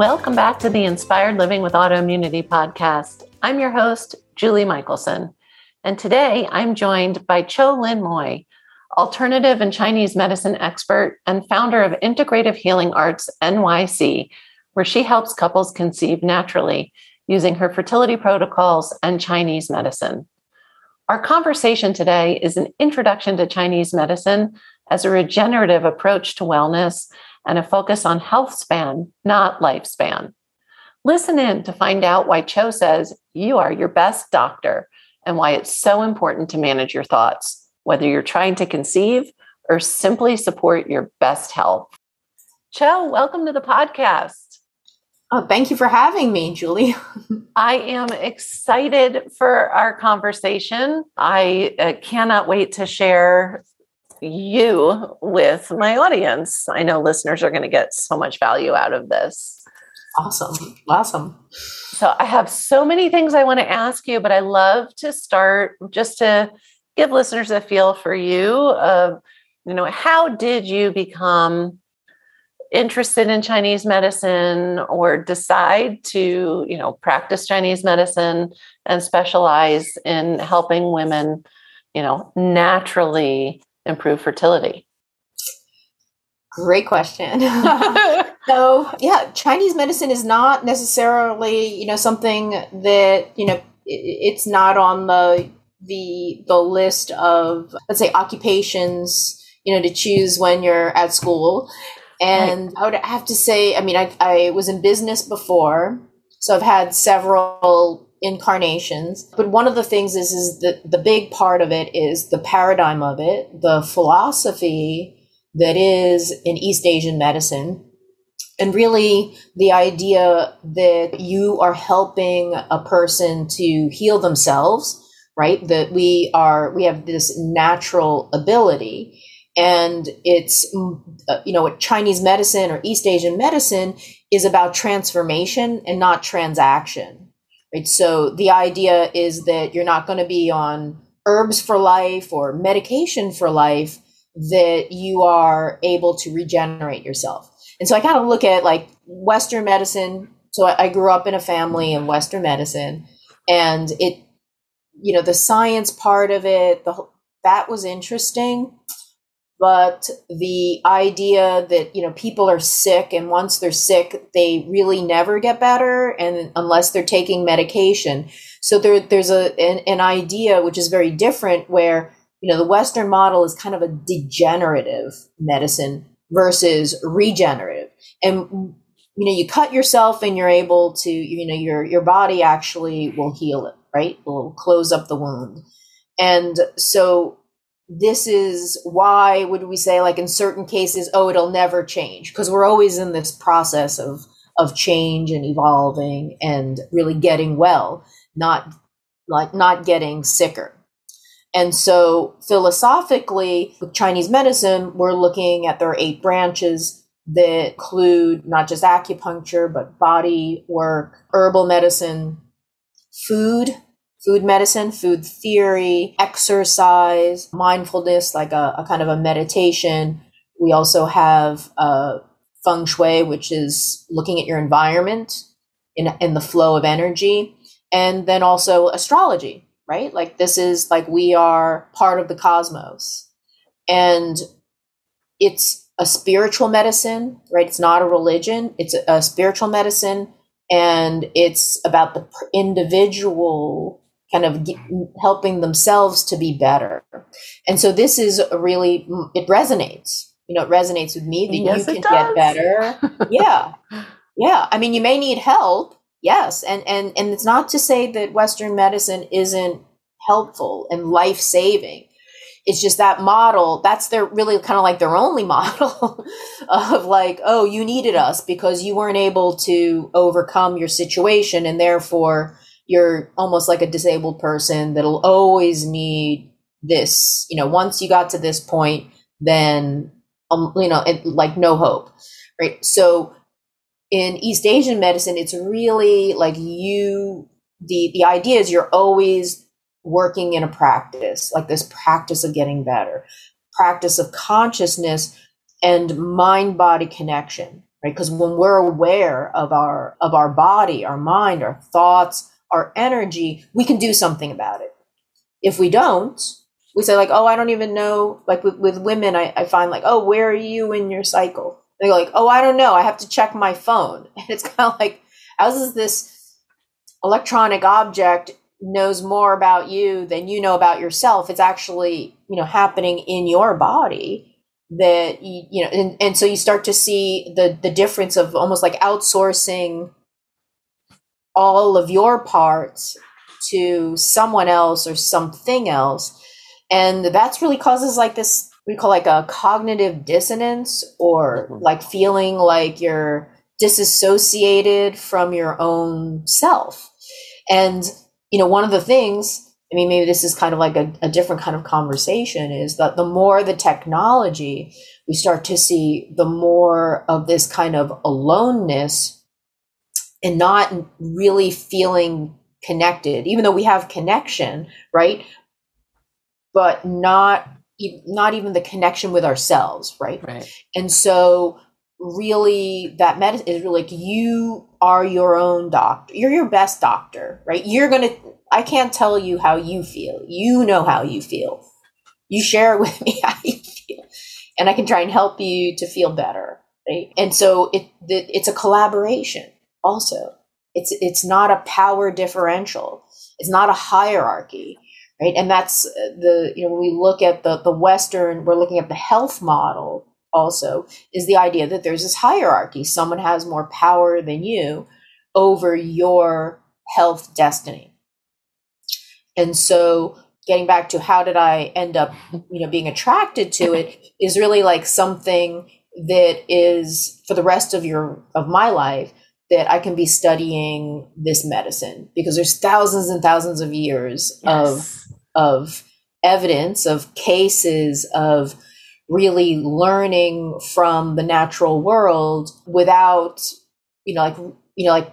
Welcome back to the Inspired Living with Autoimmunity podcast. I'm your host, Julie Michelson. And today I'm joined by Cho Lin Moy, alternative and Chinese medicine expert and founder of Integrative Healing Arts NYC, where she helps couples conceive naturally using her fertility protocols and Chinese medicine. Our conversation today is an introduction to Chinese medicine as a regenerative approach to wellness and a focus on health span, not lifespan. Listen in to find out why Cho says you are your best doctor and why it's so important to manage your thoughts, whether you're trying to conceive or simply support your best health. Cho, welcome to the podcast. Oh, thank you for having me, Julie. I am excited for our conversation. I uh, cannot wait to share you with my audience. I know listeners are going to get so much value out of this. Awesome. Awesome. So I have so many things I want to ask you, but I love to start just to give listeners a feel for you of, you know, how did you become interested in Chinese medicine or decide to, you know, practice Chinese medicine and specialize in helping women, you know, naturally improve fertility? Great question. so, yeah, Chinese medicine is not necessarily, you know, something that, you know, it's not on the the the list of let's say occupations, you know, to choose when you're at school. And right. I would have to say, I mean, I, I was in business before, so I've had several incarnations. But one of the things is is that the big part of it is the paradigm of it, the philosophy that is in East Asian medicine. And really, the idea that you are helping a person to heal themselves, right? That we are, we have this natural ability. And it's, uh, you know, Chinese medicine or East Asian medicine is about transformation and not transaction right? So the idea is that you're not going to be on herbs for life or medication for life, that you are able to regenerate yourself. And so I kind of look at like Western medicine. So I, I grew up in a family in Western medicine, and it, you know, the science part of it, the that was interesting but the idea that you know people are sick and once they're sick they really never get better and unless they're taking medication. So there, there's a an, an idea which is very different where you know the western model is kind of a degenerative medicine versus regenerative. And you know you cut yourself and you're able to you know your your body actually will heal it right? Will close up the wound. And so this is why would we say like in certain cases oh it'll never change? Because we're always in this process of of change and evolving and really getting well not like not getting sicker. And so philosophically with chinese medicine we're looking at their eight branches that include not just acupuncture but body work herbal medicine food food medicine, food theory, exercise, mindfulness, like a, a kind of a meditation. We also have uh, feng shui, which is looking at your environment in, in the flow of energy. And then also astrology, right? Like this is like we are part of the cosmos. And it's a spiritual medicine, right? It's not a religion, it's a, a spiritual medicine. And it's about the individual kind of get, helping themselves to be better. And so this is really mm, it resonates. You know, it resonates with me that yes, you can get better. yeah. Yeah. I mean, you may need help. Yes. And and and it's not to say that western medicine isn't helpful and life-saving. it's just that model that's their really kind of like their only model of like oh you needed us because you weren't able to overcome your situation and therefore you're almost like a disabled person that'll always need this you know once you got to this point then um, you know it, like no hope right so in east asian medicine it's really like you the the idea is you're always working in a practice, like this practice of getting better, practice of consciousness and mind body connection, right? Because when we're aware of our of our body, our mind, our thoughts, our energy, we can do something about it. If we don't, we say like, oh, I don't even know. Like with, with women, I, I find like, oh, where are you in your cycle? They're like, oh, I don't know. I have to check my phone. And it's kind of like, how does this electronic object knows more about you than you know about yourself it's actually you know happening in your body that you, you know and, and so you start to see the the difference of almost like outsourcing all of your parts to someone else or something else and that's really causes like this we call like a cognitive dissonance or mm-hmm. like feeling like you're disassociated from your own self and you know, one of the things, I mean, maybe this is kind of like a, a different kind of conversation, is that the more the technology, we start to see the more of this kind of aloneness and not really feeling connected, even though we have connection, right? But not not even the connection with ourselves, right? Right. And so really that medicine is really like you are your own doctor you're your best doctor right you're gonna i can't tell you how you feel you know how you feel you share with me how you feel and i can try and help you to feel better right and so it it's a collaboration also it's it's not a power differential it's not a hierarchy right and that's uh, the you know when we look at the the western we're looking at the health model also is the idea that there's this hierarchy. Someone has more power than you over your health destiny. And so getting back to how did I end up, you know, being attracted to it is really like something that is for the rest of your of my life that I can be studying this medicine because there's thousands and thousands of years yes. of of evidence of cases of really learning from the natural world without you know like you know like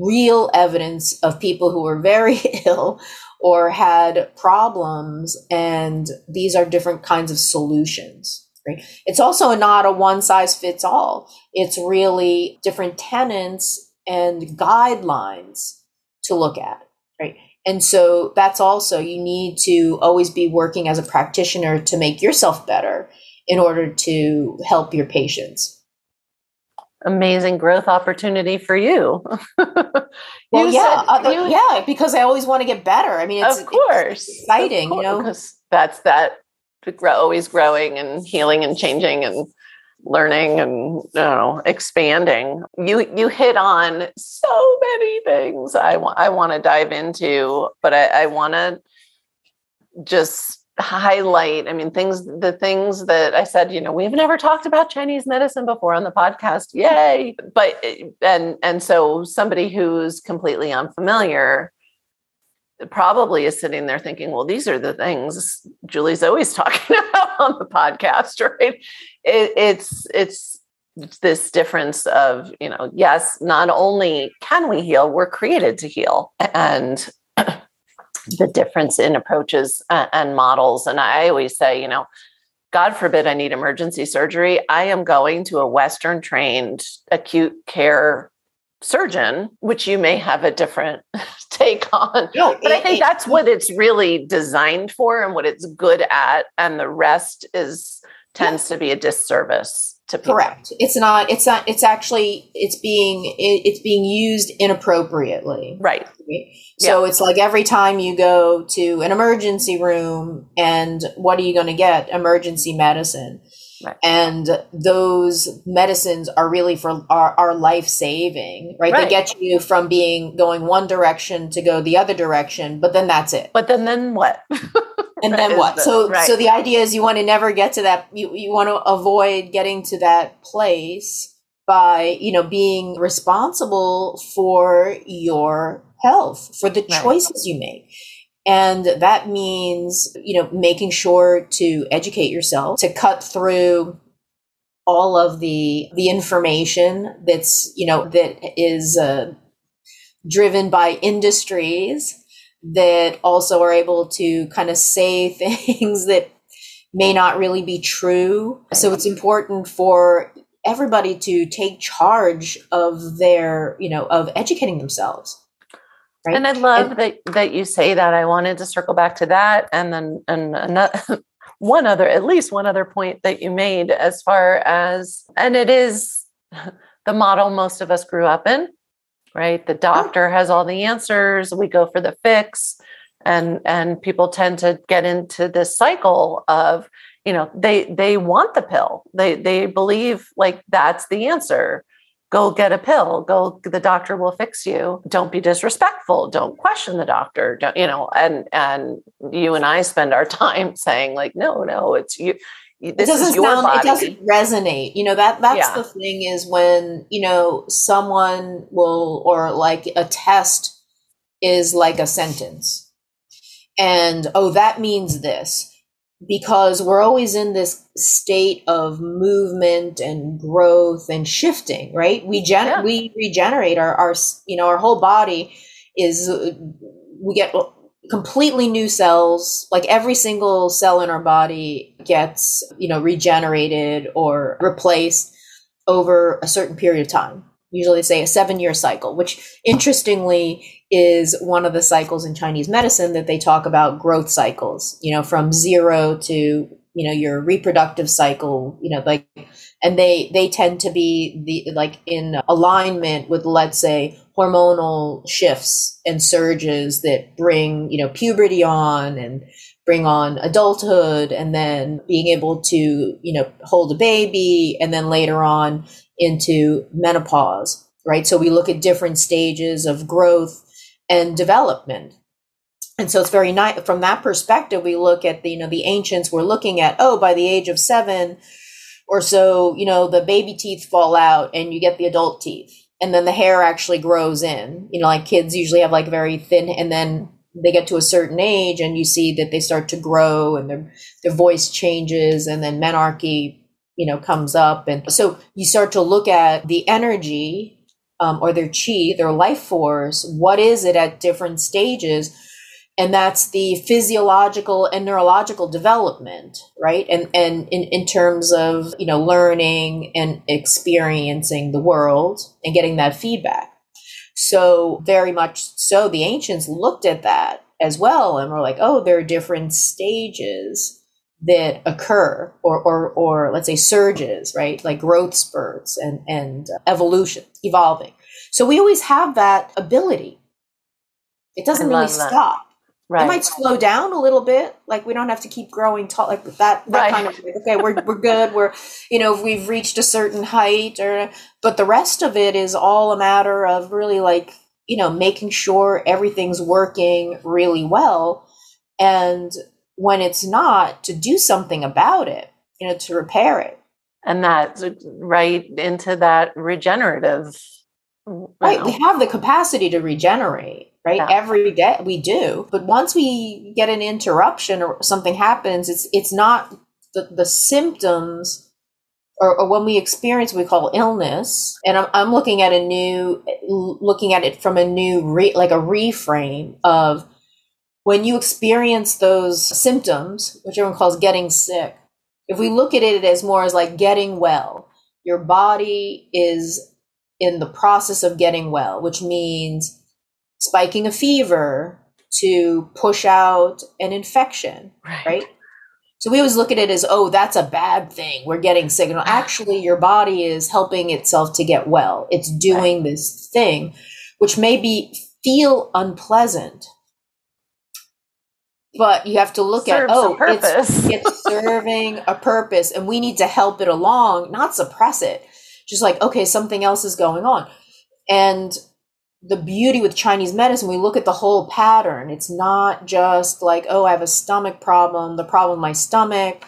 real evidence of people who were very ill or had problems and these are different kinds of solutions right it's also not a one size fits all it's really different tenants and guidelines to look at right and so that's also, you need to always be working as a practitioner to make yourself better in order to help your patients. Amazing growth opportunity for you. well, yeah, said, uh, you, yeah, because I always want to get better. I mean, it's, of course it's exciting, course, you know, that's that grow, always growing and healing and changing and learning and you know expanding. You you hit on so many things i want i want to dive into but i, I want to just highlight i mean things the things that i said you know we've never talked about chinese medicine before on the podcast. Yay. But and and so somebody who's completely unfamiliar probably is sitting there thinking, well, these are the things Julie's always talking about on the podcast, right? It, it's it's this difference of you know yes not only can we heal we're created to heal and the difference in approaches and models and i always say you know god forbid i need emergency surgery i am going to a western trained acute care surgeon, which you may have a different take on. No, but it, I think it, that's what it's really designed for and what it's good at. And the rest is tends to be a disservice to people. Correct. It's not, it's not, it's actually, it's being, it, it's being used inappropriately. Right. So yeah. it's like every time you go to an emergency room and what are you going to get? Emergency medicine. Right. And those medicines are really for are, are life saving, right? right? They get you from being going one direction to go the other direction, but then that's it. But then then what? and then what? So, right. so the idea is you want to never get to that. You you want to avoid getting to that place by you know being responsible for your health, for the choices you make. And that means, you know, making sure to educate yourself, to cut through all of the the information that's you know that is uh, driven by industries that also are able to kind of say things that may not really be true. So it's important for everybody to take charge of their, you know, of educating themselves. Right? And I love and, that that you say that. I wanted to circle back to that, and then and another one other, at least one other point that you made, as far as and it is the model most of us grew up in, right? The oh. doctor has all the answers. We go for the fix, and and people tend to get into this cycle of you know they they want the pill. They they believe like that's the answer go get a pill. Go the doctor will fix you. Don't be disrespectful. Don't question the doctor. Don't you know and and you and i spend our time saying like no no it's you this it doesn't sound, body. it doesn't resonate. You know that that's yeah. the thing is when you know someone will or like a test is like a sentence. And oh that means this because we're always in this state of movement and growth and shifting right? We gen yeah. we regenerate our our you know our whole body is uh, we get completely new cells. Like every single cell in our body gets you know regenerated or replaced over a certain period of time usually say a seven year cycle, which interestingly is one of the cycles in Chinese medicine that they talk about growth cycles, you know, from zero to, you know, your reproductive cycle, you know, like, and they, they tend to be the, like in alignment with, let's say, hormonal shifts and surges that bring, you know, puberty on and bring on adulthood and then being able to, you know, hold a baby and then later on into menopause, right? So we look at different stages of growth and development. And so it's very nice from that perspective. We look at the, you know, the ancients were looking at, oh, by the age of seven or so, you know, the baby teeth fall out and you get the adult teeth. And then the hair actually grows in. You know, like kids usually have like very thin, and then they get to a certain age and you see that they start to grow and their their voice changes and then menarche you know comes up and so you start to look at the energy um, or their chi their life force what is it at different stages and that's the physiological and neurological development right and and in, in terms of you know learning and experiencing the world and getting that feedback so very much so the ancients looked at that as well and were like oh there are different stages that occur or, or, or let's say surges, right? Like growth spurts and, and uh, evolution, evolving. So we always have that ability. It doesn't really that. stop. Right. It might slow down a little bit. Like we don't have to keep growing tall, like that, that right. kind of, okay, we're, we're good. We're, you know, if we've reached a certain height or, but the rest of it is all a matter of really like, you know, making sure everything's working really well. And when it's not to do something about it you know to repair it and that's right into that regenerative right know. we have the capacity to regenerate right? Yeah. every day we do. But once we get an interruption or something happens it's it's not the, the symptoms or, or when we experience what we call illness. And I'm, I'm looking at a new looking at it from a new re, like a reframe of when you experience those symptoms, which everyone calls getting sick, if we look at it as more as like getting well, your body is in the process of getting well, which means spiking a fever to push out an infection, right? right? So we always look at it as, oh, that's a bad thing. We're getting sick. No, actually, your body is helping itself to get well. It's doing right. this thing, which may be feel unpleasant, but you have to look Serves at oh it's, it's serving a purpose and we need to help it along not suppress it just like okay something else is going on and the beauty with Chinese medicine, we look at the whole pattern. It's not just like, oh, I have a stomach problem, the problem my stomach.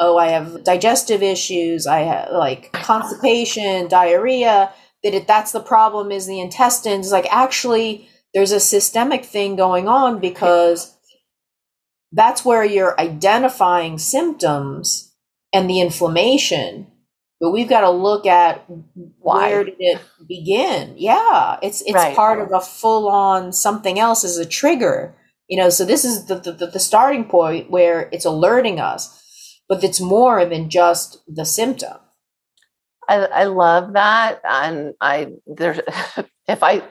Oh, I have digestive issues. I have like constipation, diarrhea. That that's the problem is the intestines. Like actually, there's a systemic thing going on because that's where you're identifying symptoms and the inflammation but we've got to look at Why? where did it begin yeah it's it's right. part of a full on something else as a trigger you know so this is the, the the starting point where it's alerting us but it's more than just the symptom I, I love that and i there's if i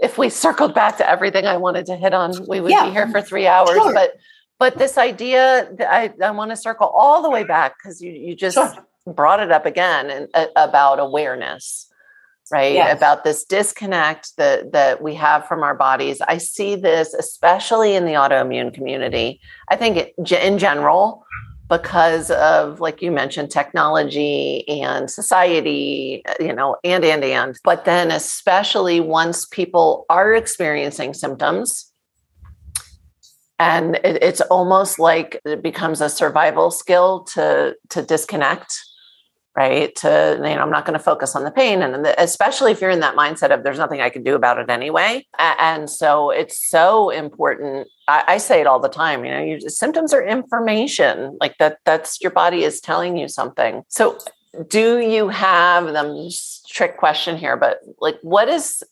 if we circled back to everything i wanted to hit on we would yeah. be here for three hours sure. but but this idea I, I want to circle all the way back because you, you just sure brought it up again and uh, about awareness right? Yes. about this disconnect that that we have from our bodies. I see this especially in the autoimmune community i think it, in general because of like you mentioned technology and society uh, you know and and and. But then especially once people are experiencing symptoms and it, it's almost like it becomes a survival skill to to disconnect right? To you know i'm not going to focus on the pain and especially if you're in that mindset of there's nothing i can do about it anyway. And so it's so important I, I, say it all the time you know your symptoms are information like that that's your body is telling you something. So do you have them trick question here but like what is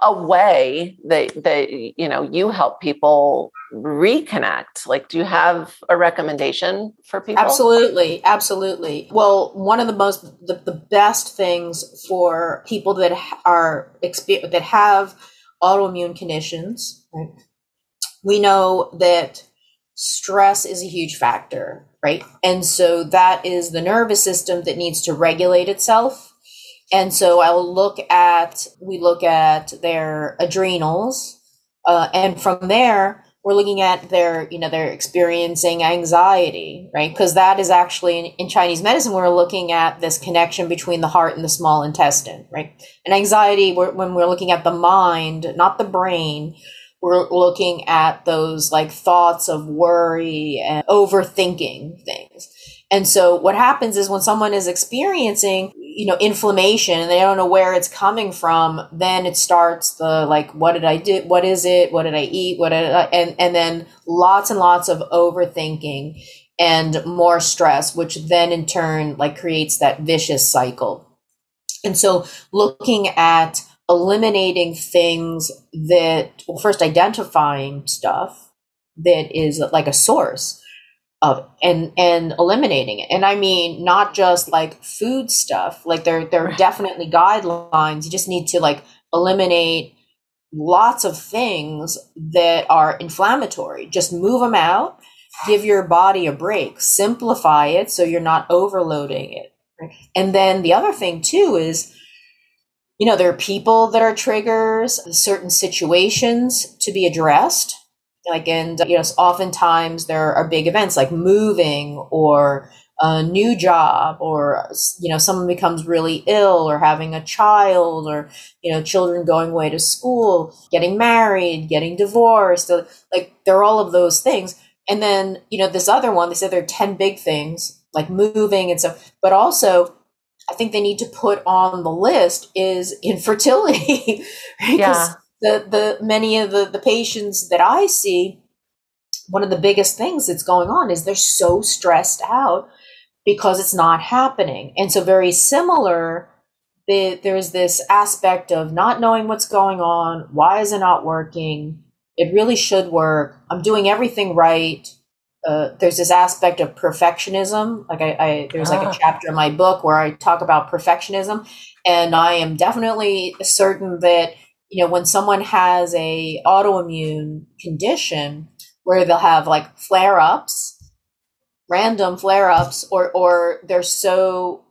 a way that that you know you help people reconnect. Like do you have a recommendation for people? Absolutely absolutely. Well one of the most the, the best things for people that are that have autoimmune conditions right? We know that stress is a huge factor right? And so that is the nervous system that needs to regulate itself and so I'll look at, we look at their adrenals. Uh, and from there, we're looking at their, you know, they're experiencing anxiety, right? Because that is actually in, in, Chinese medicine, we're looking at this connection between the heart and the small intestine, right? And anxiety, we're, when we're looking at the mind, not the brain, we're looking at those like thoughts of worry and overthinking things. And so what happens is when someone is experiencing, you know, inflammation and they don't know where it's coming from, then it starts the like, what did I do? What is it? What did I eat? What did I, and, and then lots and lots of overthinking and more stress, which then in turn like creates that vicious cycle. And so looking at eliminating things that, well, first identifying stuff that is like a source of and and eliminating it. And i mean not just like food stuff. Like there there are definitely guidelines. You just need to like eliminate lots of things that are inflammatory. Just move them out. Give your body a break. Simplify it so you're not overloading it. And then the other thing too is you know there are people that are triggers certain situations to be addressed like and you know oftentimes there are big events like moving or a new job or you know someone becomes really ill or having a child or you know children going away to school getting married getting divorced like there are all of those things and then you know this other one they said there are 10 big things like moving and stuff but also i think they need to put on the list is infertility right? yeah the the many of the the patients that I see, one of the biggest things that's going on is they're so stressed out because it's not happening, and so very similar. The, there's this aspect of not knowing what's going on. Why is it not working? It really should work. I'm doing everything right. Uh, there's this aspect of perfectionism. Like I, I there's like a ah. chapter in my book where I talk about perfectionism, and I am definitely certain that you know, when someone has a autoimmune condition where they'll have like flare ups, random flare ups, or, or they're so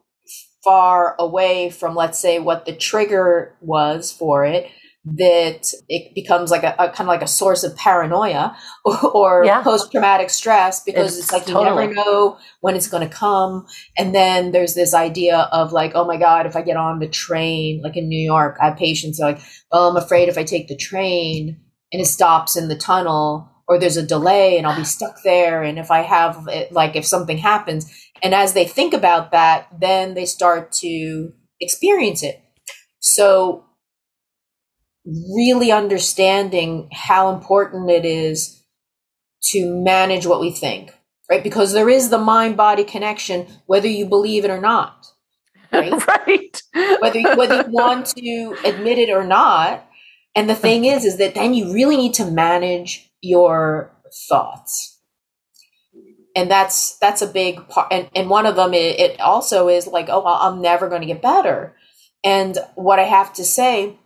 far away from, let's say, what the trigger was for it that it becomes like a, a kind of like a source of paranoia or, or Yeah. post-traumatic stress because it's, It's like you never know when it's going to come. And then there's this idea of like oh my god if i get on the train like in new york i have patients who are like well i'm afraid if i take the train and it stops in the tunnel or there's a delay and i'll be stuck there and if i have it, like if something happens. And as they think about that then they start to experience it. So really understanding how important it is to manage what we think, right? Because there is the mind body connection, whether you believe it or not, right? right. whether, whether you want to admit it or not. And the thing is, is that then you really need to manage your thoughts. And that's that's a big part. And, and one of them, it, it also is like, oh, I'm never going to get better. And what I have to say,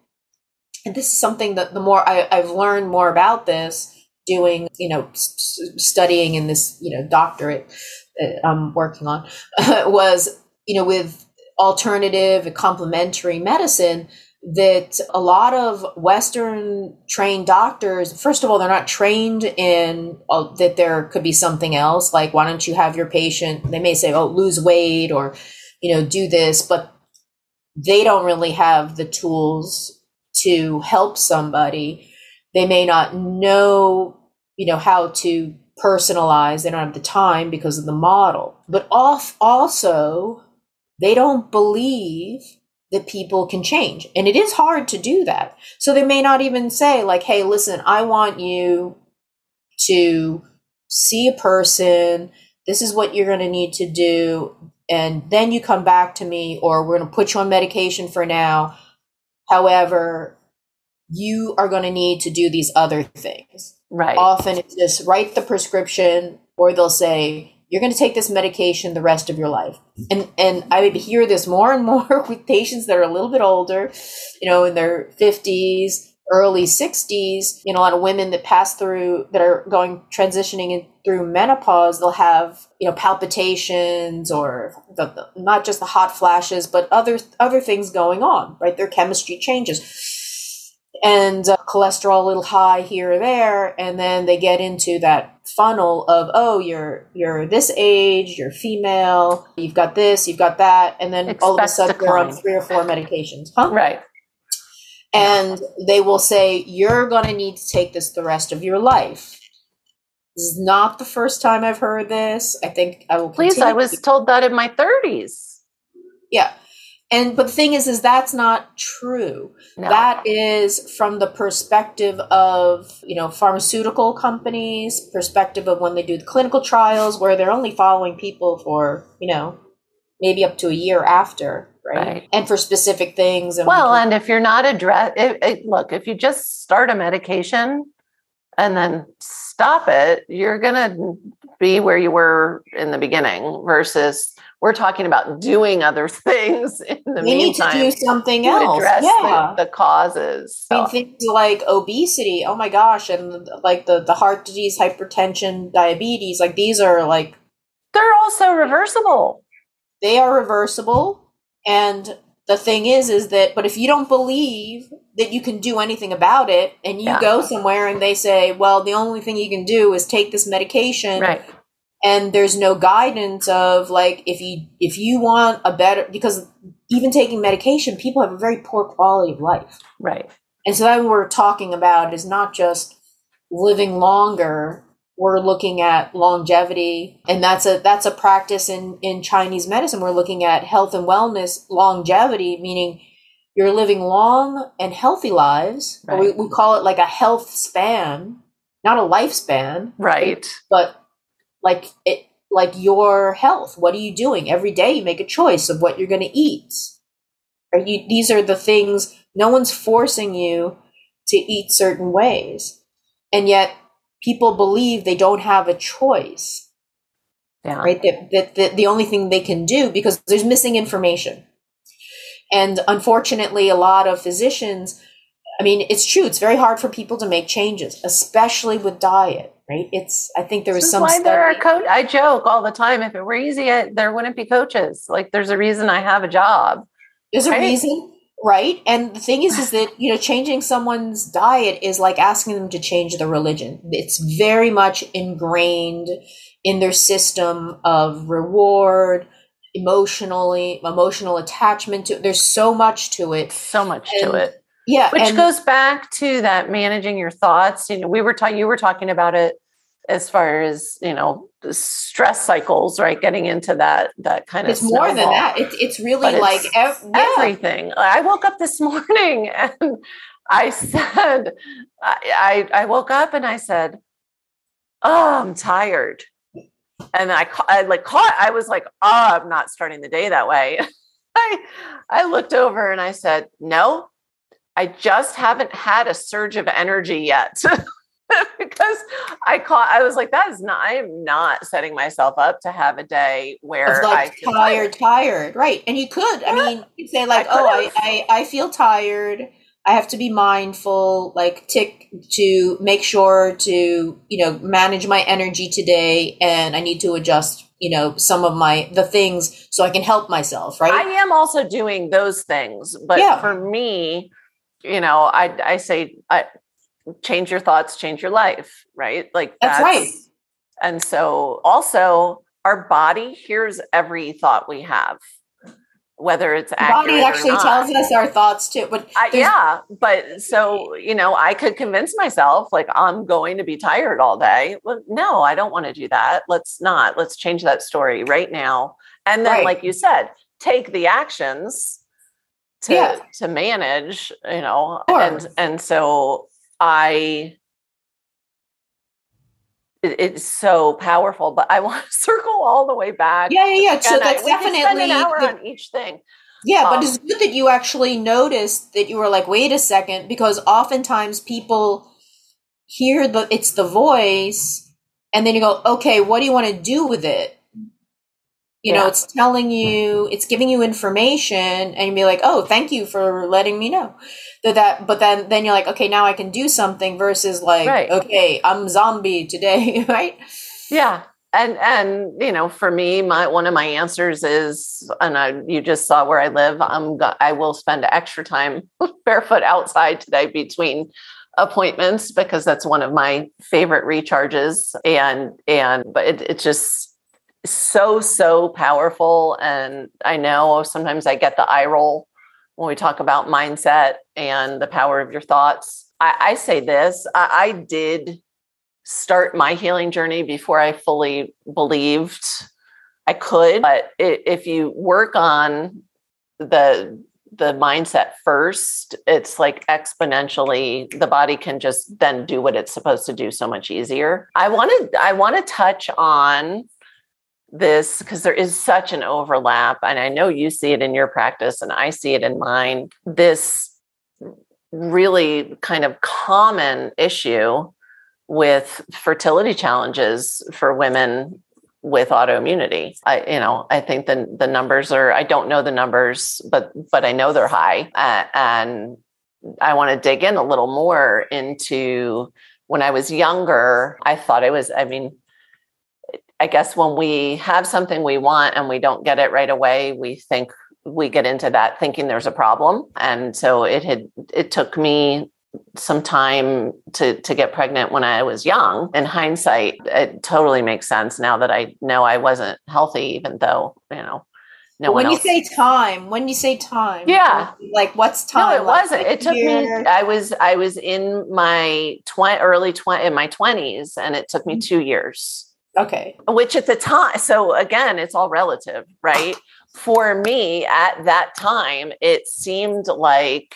and this is something that the more I, I've learned more about this, doing, you know, s- studying in this, you know, doctorate I'm working on, was, you know, with alternative and complementary medicine, that a lot of Western trained doctors, first of all, they're not trained in uh, that there could be something else. Like, why don't you have your patient? They may say, oh, lose weight or, you know, do this, but they don't really have the tools to help somebody. They may not know, you know, how to personalize. They don't have the time because of the model. But off also, they don't believe that people can change. And it is hard to do that. So they may not even say, like, hey, listen, I want you to see a person. This is what you're going to need to do. And then you come back to me, or we're going to put you on medication for now. However, you are going to need to do these other things Right. often it's just write the prescription or they'll say you're going to take this medication the rest of your life and and i would hear this more and more with patients that are a little bit older you know in their 50s early 60s you know a lot of women that pass through that are going transitioning in, through menopause they'll have you know palpitations or the, the, not just the hot flashes but other other things going on right their chemistry changes and uh, cholesterol a little high here or there and then they get into that funnel of oh you're you're this age you're female you've got this you've got that and then all of a Expect sudden they're on three or four medications huh? Right. And they will say you're going to need to take this the rest of your life this is not the first time i've heard this i think i will Please, I was told that in my 30s. yeah and but the thing is is that's not true No. that is from the perspective of you know pharmaceutical companies perspective of when they do the clinical trials where they're only following people for you know maybe up to a year after right, Right. and for specific things and well, and if you're not address, it, it, look, if you just start a medication and then stop it, you're going to be where you were in the beginning versus we're talking about doing other things in the we need to meantime do something to else address yeah the, the causes. I mean, things like obesity. Oh my gosh, and like the the heart disease, hypertension, diabetes. Like these are like they're also reversible. They are reversible and the thing is is that but if you don't believe that you can do anything about it and you Yeah. go somewhere and they say well the only thing you can do is take this medication Right. and there's no guidance of like if you if you want a better because even taking medication people have a very poor quality of life Right. and so that we're talking about is not just living longer we're looking at longevity and that's a that's a practice in in chinese medicine. We're looking at health and wellness longevity meaning you're living long and healthy lives. Or we, we call it like a health span not a lifespan Right. but like it like your health. What are you doing? Every day you make a choice of what you're going to eat. Are you these are the things no one's forcing you to eat certain ways. And yet people believe they don't have a choice Yeah. right that, that, that the only thing they can do because there's missing information and unfortunately a lot of physicians i mean it's true it's very hard for people to make changes especially with diet right it's i think there was some why there are coach. I joke all the time. If it were easy, I, there wouldn't be coaches. Like there's a reason I have a job. There's a Right? reason. Right? And the thing is is that you know changing someone's diet is like asking them to change their religion. It's very much ingrained in their system of reward emotionally emotional attachment to there's so much to it. So much And- to it. Yeah which and- goes back to that managing your thoughts. You know we were talking you were talking about it as far as you know stress cycles right getting into that that kind it's of it's more than that. It's it's really But it's like ev- yeah. everything. I woke up this morning and i said i i, I woke up and i said oh i'm tired. And I, I like caught i was like oh i'm not starting the day that way. I i looked over and i said no i just haven't had a surge of energy yet because i caught i was like that is not i am not setting myself up to have a day where like i feel tired, tired, right? And you could, I mean, you say like, I "Oh, I. I, I feel tired. I have to be mindful, like tick to make sure to, you know, manage my energy today, and I need to adjust, you know, some of my the things so I can help myself, right? I am also doing those things, but Yeah. for me, you know, I I say I change your thoughts, change your life, right? Like That's right. And so also our body hears every thought we have, whether it's the body actually tells us our thoughts too, but I, yeah, but so you know, I could convince myself like I'm going to be tired all day. Well, no, I don't want to do that. Let's not. Let's change that story right now. And then, Right. like you said, take the actions to Yeah. to manage. You know, and and so I. It's so powerful, but I want to circle all the way back. yeah, yeah, yeah. So Again, I- that's we spend definitely an hour on each thing. Yeah, but Um, it's good that you actually noticed that you were like, wait a second, because oftentimes people hear the it's the voice, and then you go, okay, what do you want to do with it? You know, it's telling you, mm-hmm. it's giving you information, and you'd be like, oh, thank you for letting me know that. that but then, then you're like, okay, now I can do something. Versus like, Right. okay, I'm zombie today, right? Yeah. And and you know, for me, my one of my answers is, and I, you just saw where I live. I'm go- I will spend extra time barefoot outside today between appointments because that's one of my favorite recharges. And and but it, it's just so so powerful. And I know sometimes I get the eye roll when we talk about mindset and the power of your thoughts. I, I say this: I, I did start my healing journey before I fully believed I could. But i- if you work on the the mindset first, it's like exponentially the body can just then do what it's supposed to do so much easier. I wanted I want to touch on this because there is such an overlap and I know you see it in your practice and I see it in mine. This really kind of common issue with fertility challenges for women with autoimmunity. I, you know, I think the the numbers are. I don't know the numbers, but but I know they're high, uh, and I want to dig in a little more into when I was younger. I thought I was. I mean, I guess when we have something we want and we don't get it right away, we think we get into that thinking there's a problem, and so it had. It took me some time to to get pregnant when I was young. In hindsight, it totally makes sense now that I know I wasn't healthy, even though you know no when one you say time, when you say time, Yeah. like what's time no, it Like, wasn't. like It took me. I was I was in my twenty early twenty in my twenties, and it took me mm-hmm. two years. Okay. Which at the time, so again, it's all relative, right? For me at that time, it seemed like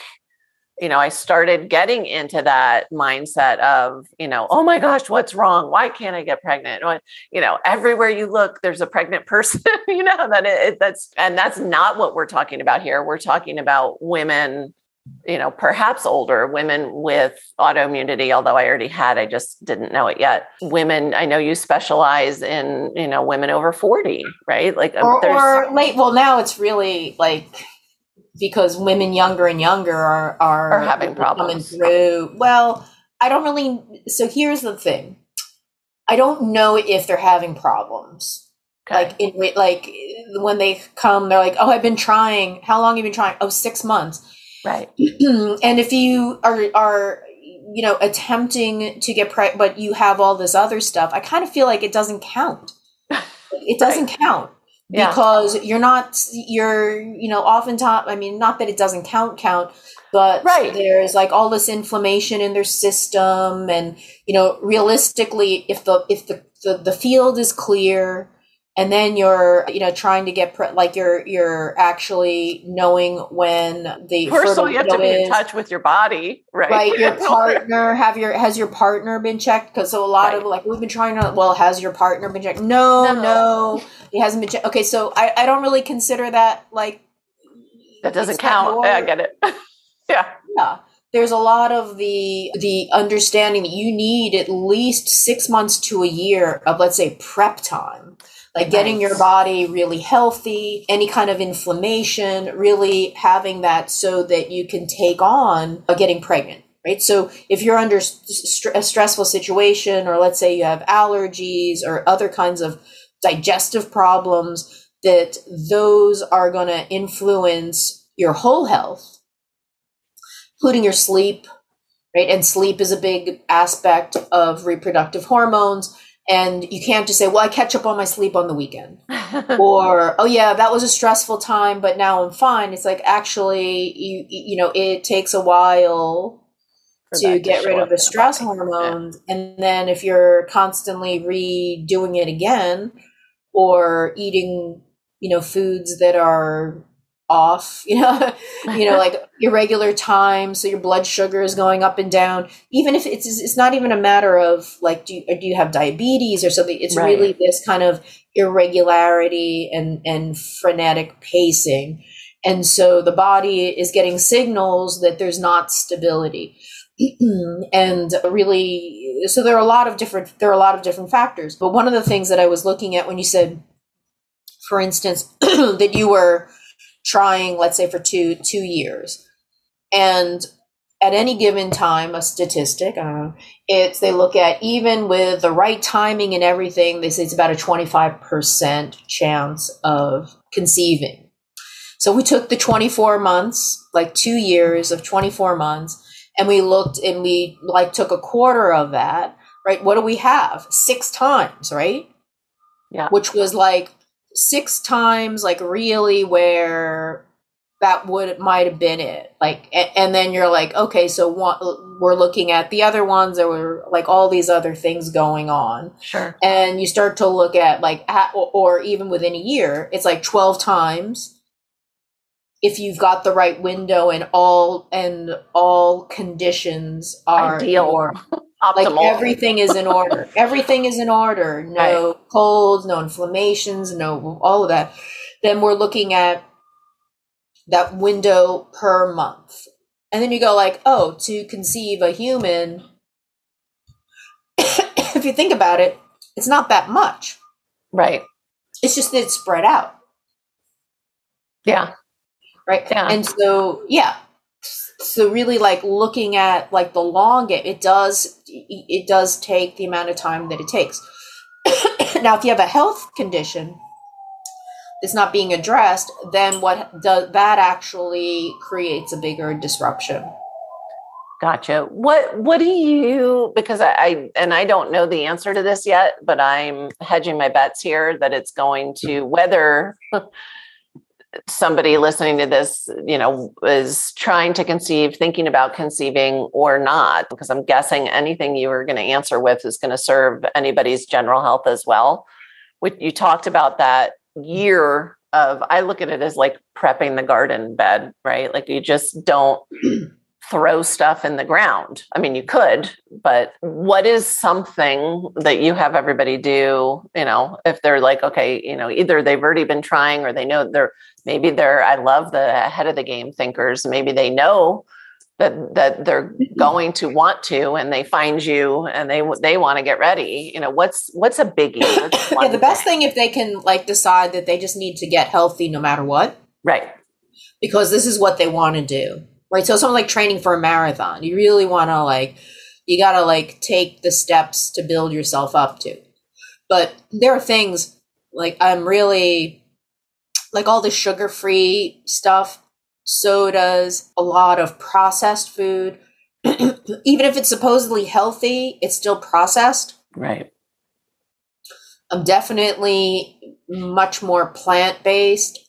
you know, I started getting into that mindset of, you know, oh my gosh, what's wrong? Why can't I get pregnant? You know, everywhere you look, there's a pregnant person. you know that it, that's and that's not what we're talking about here. We're talking about women, you know, perhaps older women with autoimmunity. Although I already had, I just didn't know it yet. Women, I know you specialize in, you know, women over forty, right? Like um, Or, there's or late. Well, now it's really like because women younger and younger are are, Are having coming problems. through. Well, I don't really. So here's the thing. I don't know if they're having problems. okay. Like in like when they come, they're like, "Oh, I've been trying. How long have you been trying? Oh, six months." Right. and if you are are you know attempting to get pregnant, but you have all this other stuff, I kind of feel like it doesn't count. It doesn't right. count yeah. because you're not you're you know oftentimes I mean not that it doesn't count count but right. there's like all this inflammation in their system and you know realistically if the if the the, the field is clear and then you're you know trying to get pre- like you're you're actually knowing when the first you have to be is, in touch with your body right? Right your partner have your has your partner been checked? Because so a lot right. of like we've been trying to well has your partner been checked? No no, no it hasn't been checked okay so I, I don't really consider that like that doesn't count. Yeah, i get it. Yeah. Yeah there's a lot of the the understanding that you need at least six months to a year of let's say prep time like getting your body really healthy, any kind of inflammation, really having that so that you can take on uh, getting pregnant. Right. So if you're under st- a stressful situation, or let's say you have allergies or other kinds of digestive problems, that those are going to influence your whole health, including your sleep, right? And sleep is a big aspect of reproductive hormones and you can't just say well i catch up on my sleep on the weekend. Or oh yeah that was a stressful time but now i'm fine. It's like actually you you know it takes a while to get rid of the stress hormones yeah. and then if you're constantly redoing it again or eating you know foods that are off you know you know like irregular time so your blood sugar is going up and down. Even if it's it's not even a matter of like do you, do you have diabetes or something? It's right. really this kind of irregularity and and frenetic pacing. And so the body is getting signals that there's not stability. And really so there are a lot of different there are a lot of different factors. But one of the things that i was looking at when you said for instance that you were trying, let's say, for two two years, and at any given time, a statistic, know, it's they look at even with the right timing and everything, they say it's about a 25% chance of conceiving. So we took the 24 months, like two years of 24 months, and we looked and we like took a quarter of that, right? What do we have? Six times, right? Yeah. Which was like six times like really where that would might have been it. Like and, and, then you're like okay so one, we're looking at the other ones there were like all these other things going on. Sure. And you start to look at like at, or, or even within a year it's like 12 times if you've got the right window and all and all conditions are ideal Optimal. Like everything is in order. everything is in order. No right. colds, no inflammations, no all of that. Then we're looking at that window per month. And then you go like, oh, to conceive a human, if you think about it, it's not that much. Right. It's just that it's spread out. Yeah. Right. Yeah. And so, yeah, so really like looking at like the long game it does it does take the amount of time that it takes. Now if you have a health condition that's not being addressed then what does that actually creates a bigger disruption. Gotcha. What what do you because I, I and i don't know the answer to this yet but i'm hedging my bets here that it's going to whether somebody listening to this, you know, is trying to conceive, thinking about conceiving or not, because I'm guessing anything you were going to answer with is going to serve anybody's general health as well. You talked about that year of, I look at it as like prepping the garden bed, right? Like you just don't throw stuff in the ground. I mean, you could, but what is something that you have everybody do, you know, if they're like, okay, you know, either they've already been trying or they know they're maybe they're, I love the ahead of the game thinkers. Maybe they know that that they're mm-hmm. going to want to and they find you and they they want to get ready you know what's what's a biggie yeah the best thing if they can like decide that they just need to get healthy no matter what right because this is what they want to do right? So something like training for a marathon, you really want to like, you got to like take the steps to build yourself up to. But there are things like I'm really like all the sugar free stuff sodas, a lot of processed food. Even if it's supposedly healthy, it's still processed. Right. I'm definitely much more plant based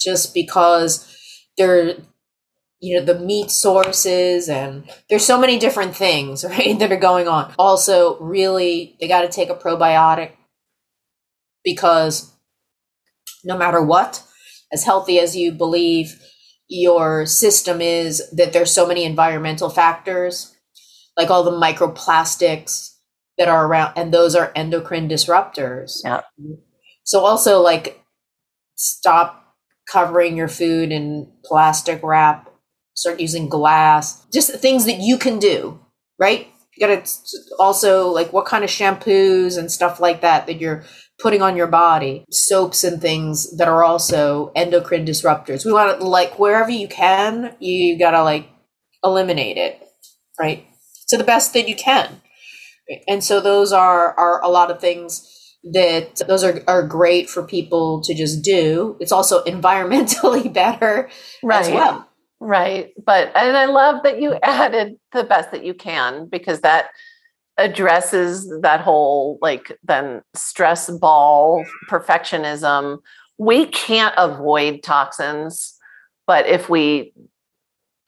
just because they're you know the meat sources and there's so many different things right that are going on. Also really they got to take a probiotic because no matter what as healthy as you believe your system is that there's so many environmental factors like all the microplastics that are around and those are endocrine disruptors. Yeah. So also like stop covering your food in plastic wrap start using glass just things that you can do right? You gotta also like what kind of shampoos and stuff like that that you're putting on your body soaps and things that are also endocrine disruptors. We want to like wherever you can you gotta like eliminate it right? To the best that you can. And so those are are a lot of things that those are, are great for people to just do. It's also environmentally better right. as well right but and i love that you added the best that you can because that addresses that whole like then stress ball perfectionism. We can't avoid toxins but if we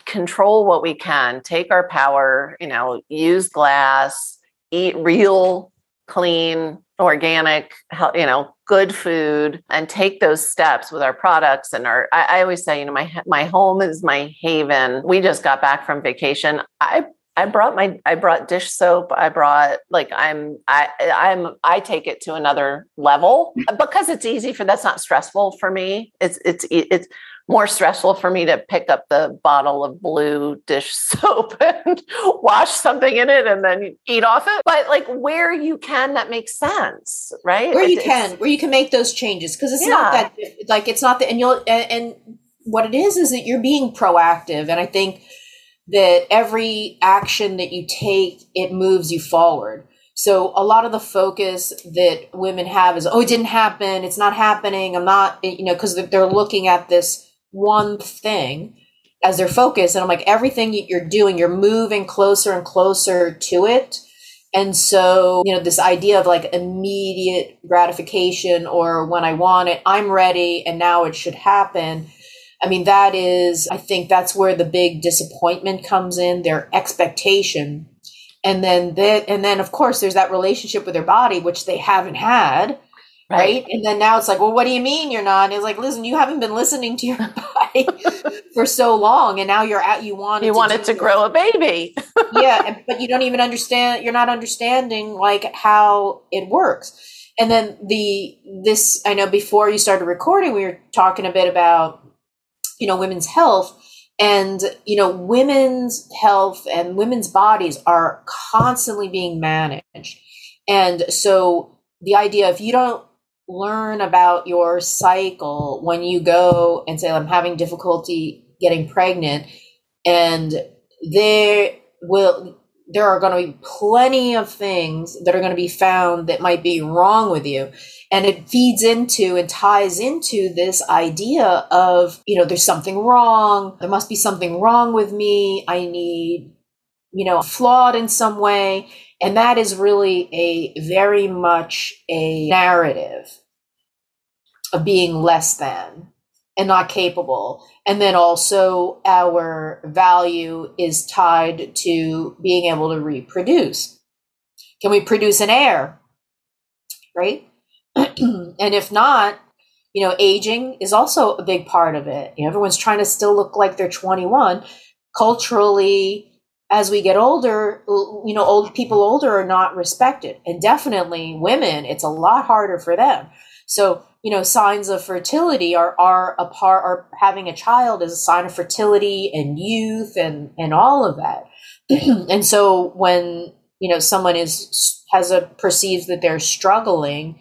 control what we can take our power you know use glass eat real clean organic you know good food and take those steps with our products and our I, I, always say you know my my home is my haven. We just got back from vacation. I i brought my i brought dish soap i brought like i'm i i'm i take it to another level mm. because it's easy for that's not stressful for me it's it's it's more stressful for me to pick up the bottle of blue dish soap and wash something in it and then eat off it. But like where you can, that makes sense, right? Where you can, where you can make those changes because it's yeah. not that like it's not that, and you'll and, and what it is is that you're being proactive, and I think that every action that you take, it moves you forward. So a lot of the focus that women have is, oh, it didn't happen. It's not happening. I'm not, eh, you know, because they're looking at this one thing as their focus. And I'm like, everything you're doing, you're moving closer and closer to it. And so, you know, this idea of like immediate gratification or when I want it, I'm ready and now it should happen. I mean, that is, I think that's where the big disappointment comes in, their expectation. And then that, and then of course there's that relationship with their body, which they haven't had right. right. And then now it's like, well, what do you mean you're not? And it's like, listen, you haven't been listening to your body for so long, and now you're at you want you want it to grow a baby. yeah, but you don't even understand. You're not understanding like how it works. And then the this I know before you started recording, we were talking a bit about you know women's health. And, you know, women's health and women's bodies are constantly being managed. And so the idea if you don't learn about your cycle when you go and say, I'm having difficulty getting pregnant. And there will, there are going to be plenty of things that are going to be found that might be wrong with you. And it feeds into and ties into this idea of, you know, there's something wrong. There must be something wrong with me. I need, you know, flawed in some way. And that is really a very much a narrative of being less than and not capable. And then also, our value is tied to being able to reproduce. Can we produce an heir? Right? and if not, you know, aging is also a big part of it. You know, everyone's trying to still look like they're 21. Culturally, as we get older, you know, old people older are not respected. And definitely women, it's a lot harder for them. So, you know, signs of fertility are, are a part, are having a child is a sign of fertility and youth and, and all of that. and so when, you know, someone is, has a perceives that they're struggling,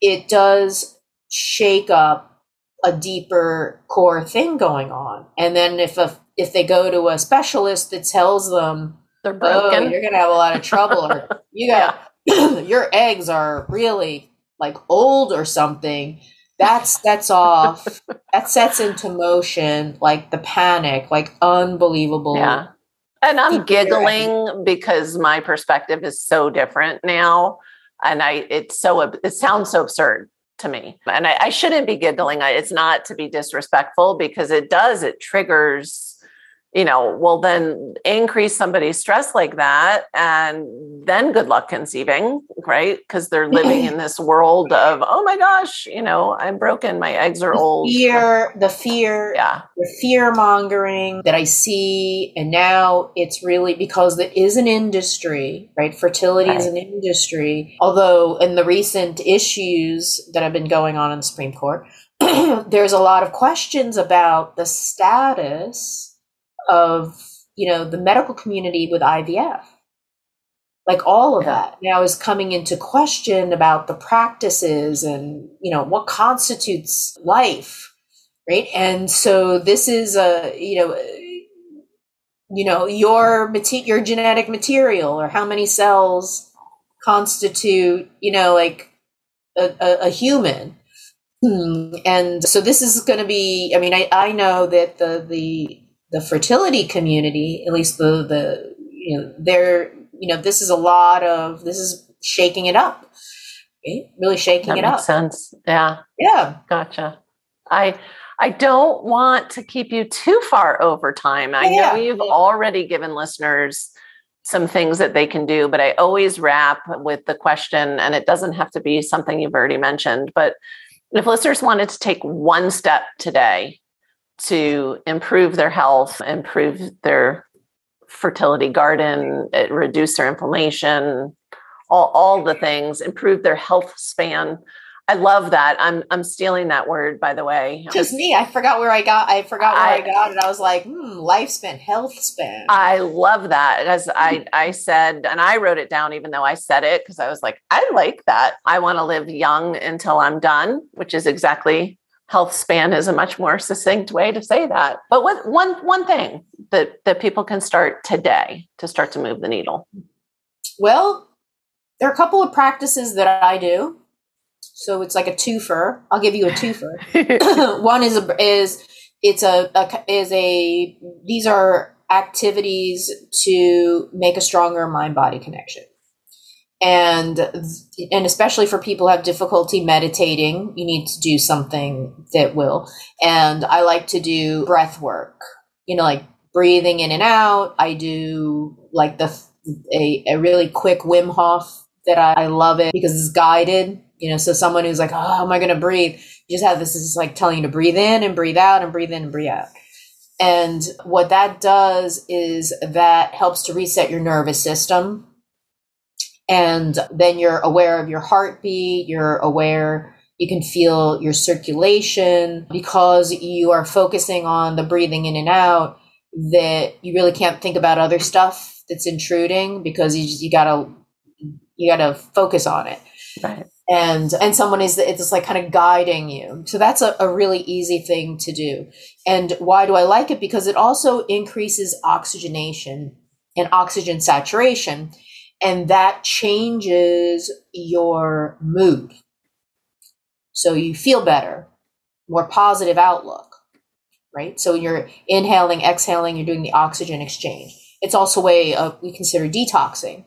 it does shake up a deeper core thing going on. And then if a if they go to a specialist that tells them they're oh, broken, oh, you're gonna have a lot of trouble, or you got yeah. your eggs are really like old or something, that's that's off. that sets into motion like the panic, like unbelievable. Yeah. And I'm giggling because my perspective is so different now. And I, it's so, it sounds so absurd to me. And I, I shouldn't be giggling. It's not to be disrespectful because it does, it triggers you know, well, then increase somebody's stress like that, and then good luck conceiving, right? Because they're living in this world of, oh my gosh, you know, I'm broken, my eggs are the old. Fear, the fear, yeah, the fear mongering that I see, and now it's really because there is an industry, right? Fertility right. is an industry. Although in the recent issues that have been going on in the Supreme Court, there's a lot of questions about the status of you know the medical community with IVF. Like all of yeah. that now is coming into question about the practices and you know what constitutes life, right? And so this is a you know you know your your genetic material or how many cells constitute you know like a, a, a human hmm. and so this is going to be i mean I, I know that the the the fertility community, at least the the you know they're you know this is a lot of this is shaking it up, right? really shaking that it makes up. Sense, yeah, yeah, gotcha. I I don't want to keep you too far over time. I yeah. know you've already given listeners some things that they can do, but I always wrap with the question, and it doesn't have to be something you've already mentioned, but if listeners wanted to take one step today to improve their health, improve their fertility garden, reduce their inflammation, all, all the things, improve their health span. I love that. I'm I'm stealing that word, by the way. Just me. I forgot where I got. I forgot where I, I got it. I was like, hmm, lifespan, health span. I love that as I I said, and I wrote it down, even though I said it because I was like, I like that. I want to live young until I'm done, which is exactly health span is a much more succinct way to say that. But what, one one thing that that people can start today to start to move the needle. Well, there are a couple of practices that I do. So it's like a twofer. I'll give you a twofer. one is a, is it's a, a is a these are activities to make a stronger mind body connection and and especially for people who have difficulty meditating you need to do something that will. And i like to do breath work. You know like breathing in and out. I do like the a, a really quick wim hof that I, I love it because it's guided. You know so someone who's like oh am i going to breathe? You just have this is like telling you to breathe in and breathe out and breathe in and breathe out. And what that does is that helps to reset your nervous system and then you're aware of your heartbeat, you're aware, you can feel your circulation. Because you are focusing on the breathing in and out that you really can't think about other stuff that's intruding because you just, you gotta you gotta focus on it. Right. And and someone is it's like kind of guiding you. So that's a, a really easy thing to do. And why do i like it? Because it also increases oxygenation and oxygen saturation and that changes your mood. So you feel better, more positive outlook, right? So you're inhaling, exhaling, you're doing the oxygen exchange. It's also a way of, we consider detoxing.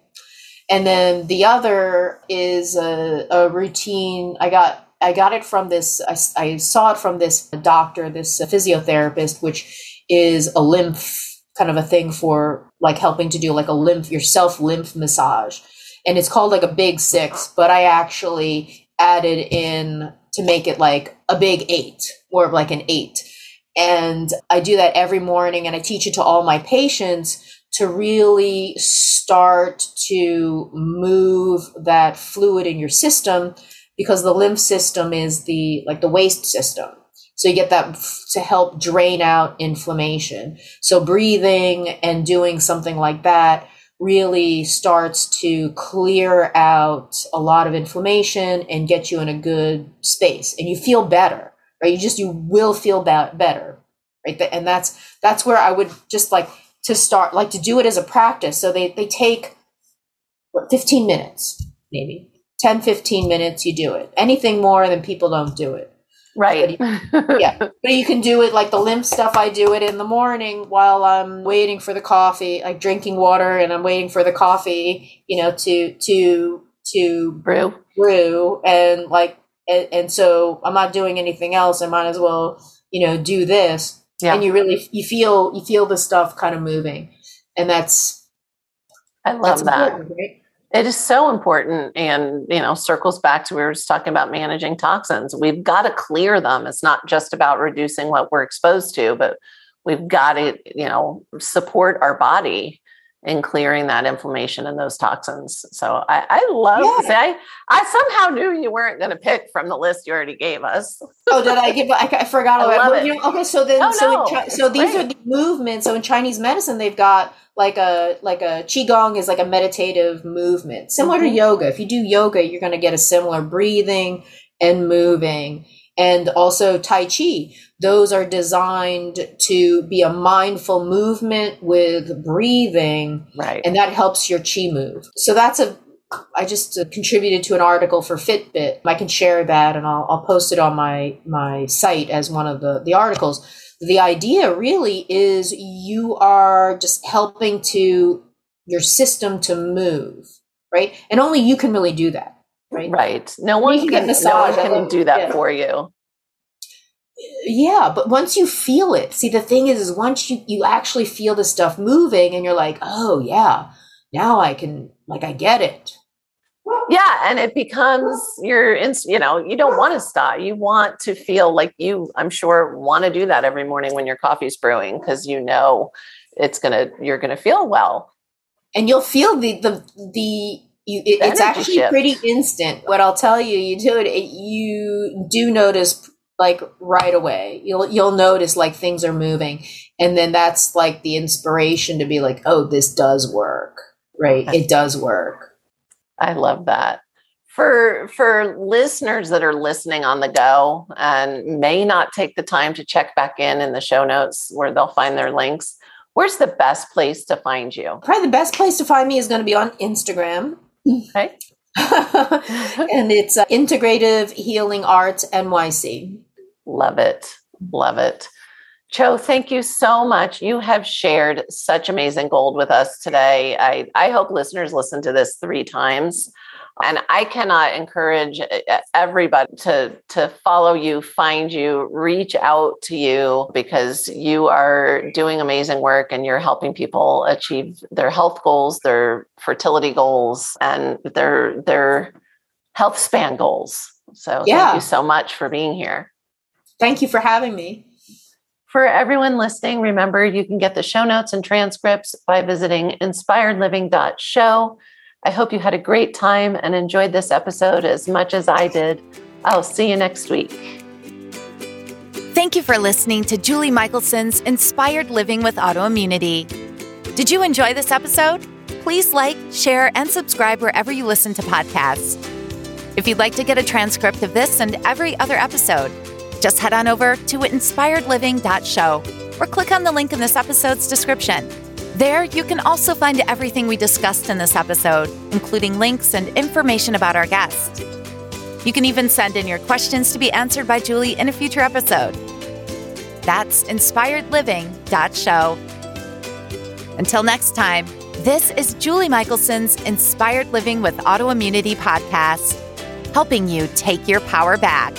And then the other is a, a routine. I got I got it from this. I, I saw it from this doctor, this physiotherapist, which is a lymph kind of a thing for like helping to do like a lymph your self lymph massage. And it's called like a big six but i actually added in to make it like a big eight or like an eight. And i do that every morning and i teach it to all my patients to really start to move that fluid in your system because the lymph system is the like the waste system so you get that to help drain out inflammation. So breathing and doing something like that really starts to clear out a lot of inflammation and get you in a good space and you feel better, right? You just, you will feel better, right? And that's, that's where I would just like to start, like to do it as a practice. So they, they take what, 15 minutes, maybe 10, 15 minutes, you do it. Anything more than people don't do it Right. Yeah. But you can do it like the lymph stuff. I do it in the morning while I'm waiting for the coffee, like drinking water and I'm waiting for the coffee, you know, to, to, to brew, brew. And like, and, and so I'm not doing anything else. I might as well, you know, do this. Yeah. And you really, you feel, you feel the stuff kind of moving. And that's, I love that. Right? It is so important and, you know, circles back to we were just talking about managing toxins. We've got to clear them. It's not just about reducing what we're exposed to, but we've got to, you know, support our body in clearing that inflammation and those toxins. So I, I love yeah. I, I somehow knew you weren't going to pick from the list you already gave us. oh, did I give? I, I forgot about it. You know, okay, so then, oh, so no. so these Great. are the movements. So in Chinese medicine, they've got like a like a qigong is like a meditative movement similar mm-hmm. to yoga if you do yoga you're going to get a similar breathing and moving and also tai chi. Those are designed to be a mindful movement with breathing right. and that helps your chi move. So that's a I just uh, contributed to an article for Fitbit. I can share that and I'll, I'll post it on my, my site as one of the, the articles. The idea really is you are just helping to your system to move, right? And only you can really do that, right? Right. No one can, can massage, no one can do that yeah. for you. Yeah, but once you feel it, see the thing is, is once you you actually feel the stuff moving, and you're like, oh yeah, now I can like I get it, yeah and it becomes your you know you don't want to stop you want to feel like you i'm sure want to do that every morning when your coffee's brewing because you know it's gonna you're gonna feel well and you'll feel the the the you, it, it's actually shift. pretty instant what i'll tell you you do it, it you do notice like right away you'll you'll notice like things are moving and then that's like the inspiration to be like oh this does work right it does work I love that. For for listeners that are listening on the go and may not take the time to check back in in the show notes where they'll find their links, where's the best place to find you? Probably the best place to find me is going to be on Instagram. Okay. and it's uh, Integrative Healing Arts NYC. Love it. Love it. Cho, thank you so much. You have shared such amazing gold with us today. I, I hope listeners listen to this three times. And I cannot encourage eh, eh, everybody to, to follow you, find you, reach out to you because you are doing amazing work and you're helping people achieve their health goals, their fertility goals, and their their health span goals. So yeah. thank you so much for being here. Thank you for having me. For everyone listening, remember you can get the show notes and transcripts by visiting inspiredliving.show. I hope you had a great time and enjoyed this episode as much as I did. I'll see you next week. Thank you for listening to Julie Michelson's Inspired Living with Autoimmunity. Did you enjoy this episode? Please like, share, and subscribe wherever you listen to podcasts. If you'd like to get a transcript of this and every other episode, just head on over to inspiredliving.show or click on the link in this episode's description. There, you can also find everything we discussed in this episode, including links and information about our guest. You can even send in your questions to be answered by Julie in a future episode. That's inspiredliving.show. Until next time, this is Julie Michelson's Inspired Living with Autoimmunity podcast, helping you take your power back.